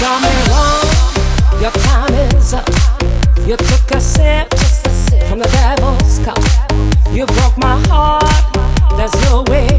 got me wrong. Your time is up. You took a sip from the devil's cup. You broke my heart. There's no way.